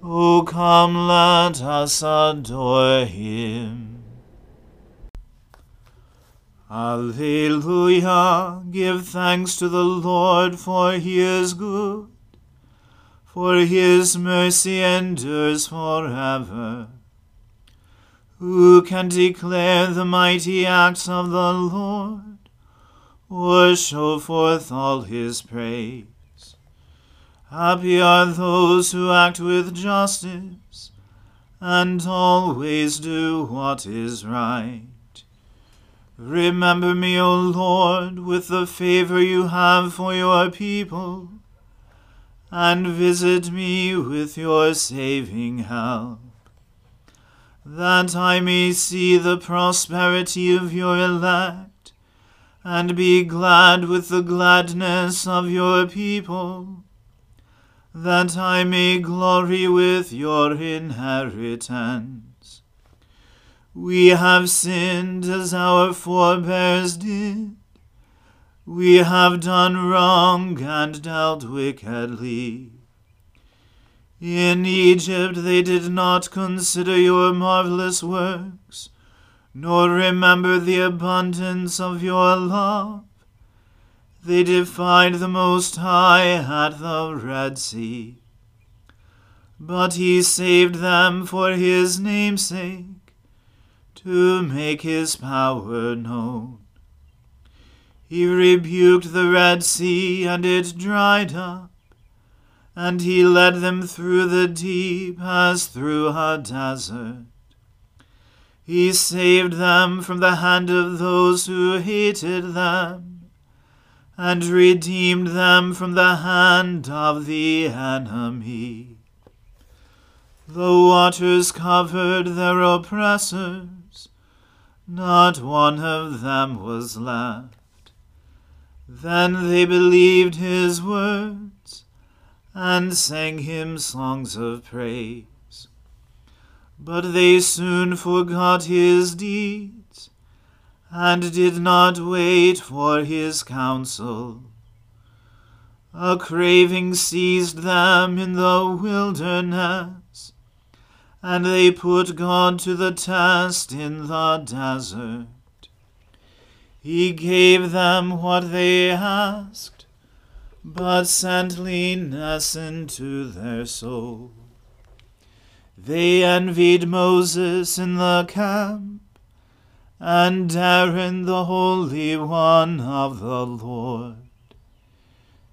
O come, let us adore him. Alleluia! Give thanks to the Lord, for he is good, for his mercy endures forever. Who can declare the mighty acts of the Lord, or show forth all his praise? Happy are those who act with justice, and always do what is right. Remember me, O Lord, with the favor you have for your people, and visit me with your saving help, that I may see the prosperity of your elect, and be glad with the gladness of your people, that I may glory with your inheritance. We have sinned as our forebears did. We have done wrong and dealt wickedly. In Egypt they did not consider your marvelous works, nor remember the abundance of your love. They defied the Most High at the Red Sea. But he saved them for his name's sake to make his power known. He rebuked the Red Sea, and it dried up, and he led them through the deep as through a desert. He saved them from the hand of those who hated them, and redeemed them from the hand of the enemy. The waters covered their oppressors not one of them was left. Then they believed his words, and sang him songs of praise. But they soon forgot his deeds, and did not wait for his counsel. A craving seized them in the wilderness, and they put God to the test in the desert. He gave them what they asked, but sent leanness into their soul. They envied Moses in the camp, and Aaron the Holy One of the Lord.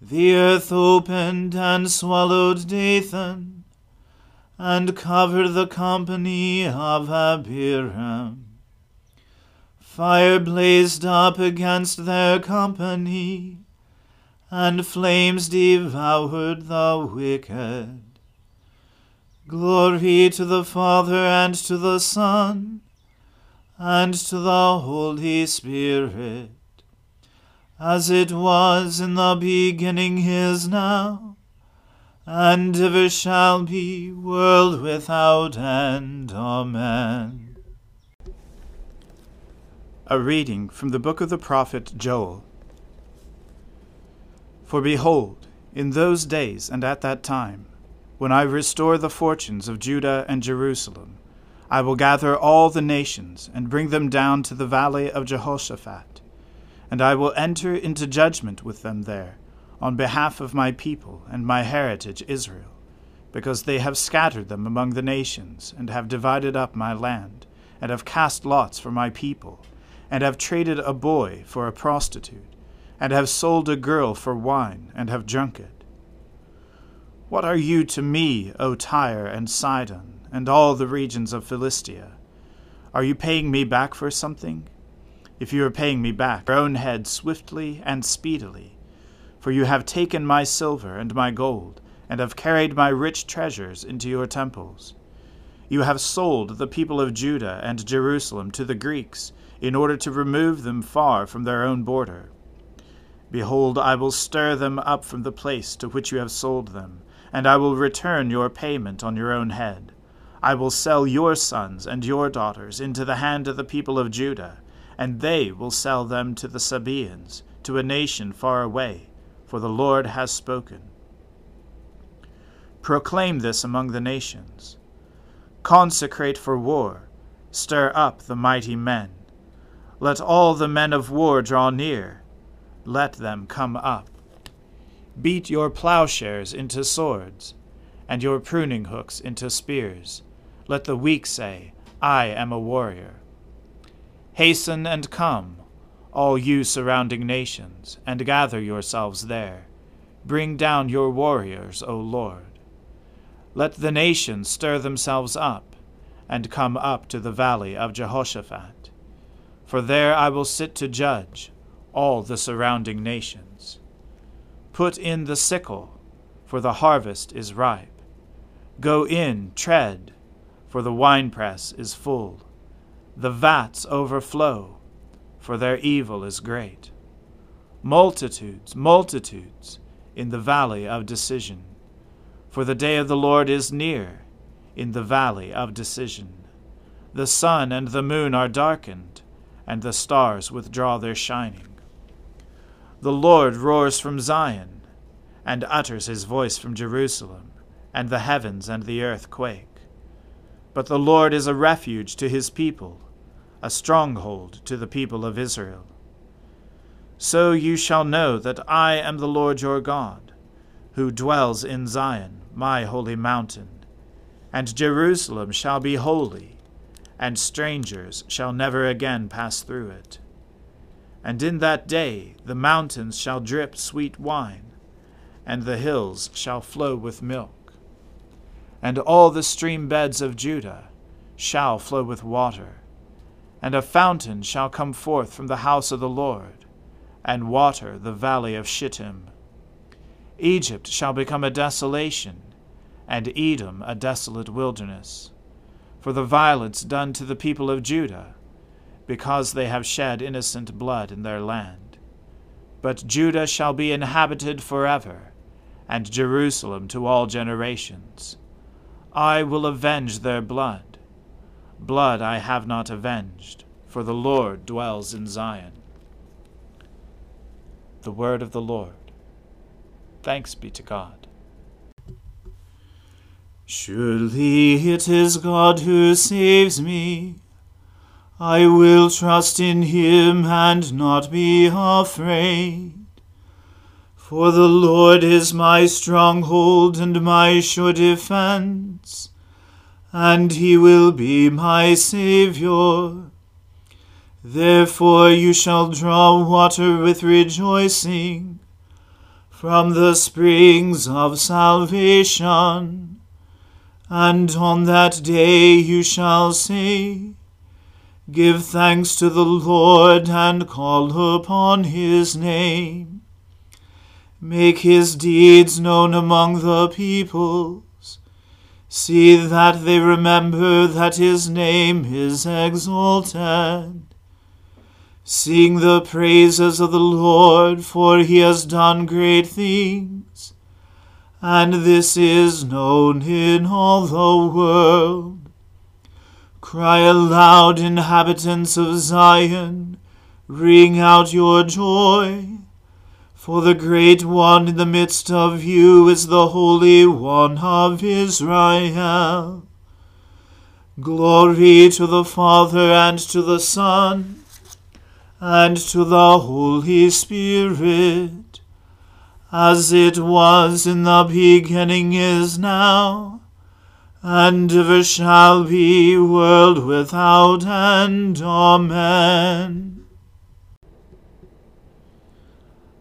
The earth opened and swallowed Dathan, and covered the company of Abiram. Fire blazed up against their company, and flames devoured the wicked. Glory to the Father and to the Son and to the Holy Spirit, as it was in the beginning is now, and ever shall be, world without end. Amen. A reading from the book of the prophet Joel. For behold, in those days and at that time, when I restore the fortunes of Judah and Jerusalem, I will gather all the nations and bring them down to the valley of Jehoshaphat, and I will enter into judgment with them there on behalf of my people and my heritage Israel, because they have scattered them among the nations, and have divided up my land, and have cast lots for my people and have traded a boy for a prostitute, and have sold a girl for wine, and have drunk it. What are you to me, O Tyre and Sidon, and all the regions of Philistia? Are you paying me back for something? If you are paying me back, your own head swiftly and speedily. For you have taken my silver and my gold, and have carried my rich treasures into your temples. You have sold the people of Judah and Jerusalem to the Greeks in order to remove them far from their own border. Behold, I will stir them up from the place to which you have sold them, and I will return your payment on your own head. I will sell your sons and your daughters into the hand of the people of Judah, and they will sell them to the Sabaeans, to a nation far away, for the Lord has spoken. Proclaim this among the nations. Consecrate for war, stir up the mighty men. Let all the men of war draw near. Let them come up. Beat your plowshares into swords, and your pruning hooks into spears. Let the weak say, I am a warrior. Hasten and come, all you surrounding nations, and gather yourselves there. Bring down your warriors, O Lord. Let the nations stir themselves up, and come up to the valley of Jehoshaphat for there I will sit to judge all the surrounding nations. Put in the sickle, for the harvest is ripe. Go in, tread, for the winepress is full. The vats overflow, for their evil is great. Multitudes, multitudes, in the valley of decision. For the day of the Lord is near, in the valley of decision. The sun and the moon are darkened and the stars withdraw their shining. The Lord roars from Zion, and utters his voice from Jerusalem, and the heavens and the earth quake. But the Lord is a refuge to his people, a stronghold to the people of Israel. So you shall know that I am the Lord your God, who dwells in Zion, my holy mountain, and Jerusalem shall be holy and strangers shall never again pass through it. And in that day the mountains shall drip sweet wine, and the hills shall flow with milk. And all the stream beds of Judah shall flow with water, and a fountain shall come forth from the house of the Lord, and water the valley of Shittim. Egypt shall become a desolation, and Edom a desolate wilderness for the violence done to the people of Judah, because they have shed innocent blood in their land. But Judah shall be inhabited forever, and Jerusalem to all generations. I will avenge their blood. Blood I have not avenged, for the Lord dwells in Zion. The word of the Lord. Thanks be to God. Surely it is God who saves me. I will trust in him and not be afraid. For the Lord is my stronghold and my sure defense, and he will be my Saviour. Therefore you shall draw water with rejoicing from the springs of salvation. And on that day you shall say, Give thanks to the Lord and call upon his name. Make his deeds known among the peoples. See that they remember that his name is exalted. Sing the praises of the Lord, for he has done great things, and this is known in all the world. Cry aloud, inhabitants of Zion, ring out your joy for the great one in the midst of you is the Holy One of Israel. Glory to the Father and to the Son and to the Holy Spirit, as it was in the beginning is now, and ever shall be, world without end. Amen.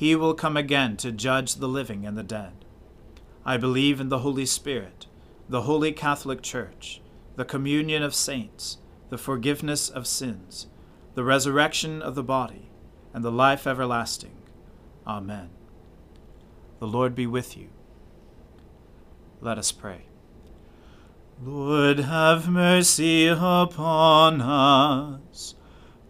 he will come again to judge the living and the dead. I believe in the Holy Spirit, the holy Catholic Church, the communion of saints, the forgiveness of sins, the resurrection of the body, and the life everlasting. Amen. The Lord be with you. Let us pray. Lord, have mercy upon us.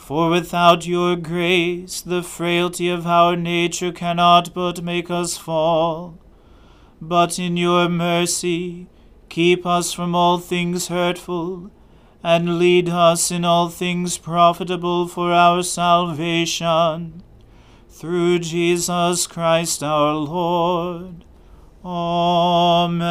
for without your grace, the frailty of our nature cannot but make us fall. But in your mercy, keep us from all things hurtful, and lead us in all things profitable for our salvation. Through Jesus Christ our Lord. Amen.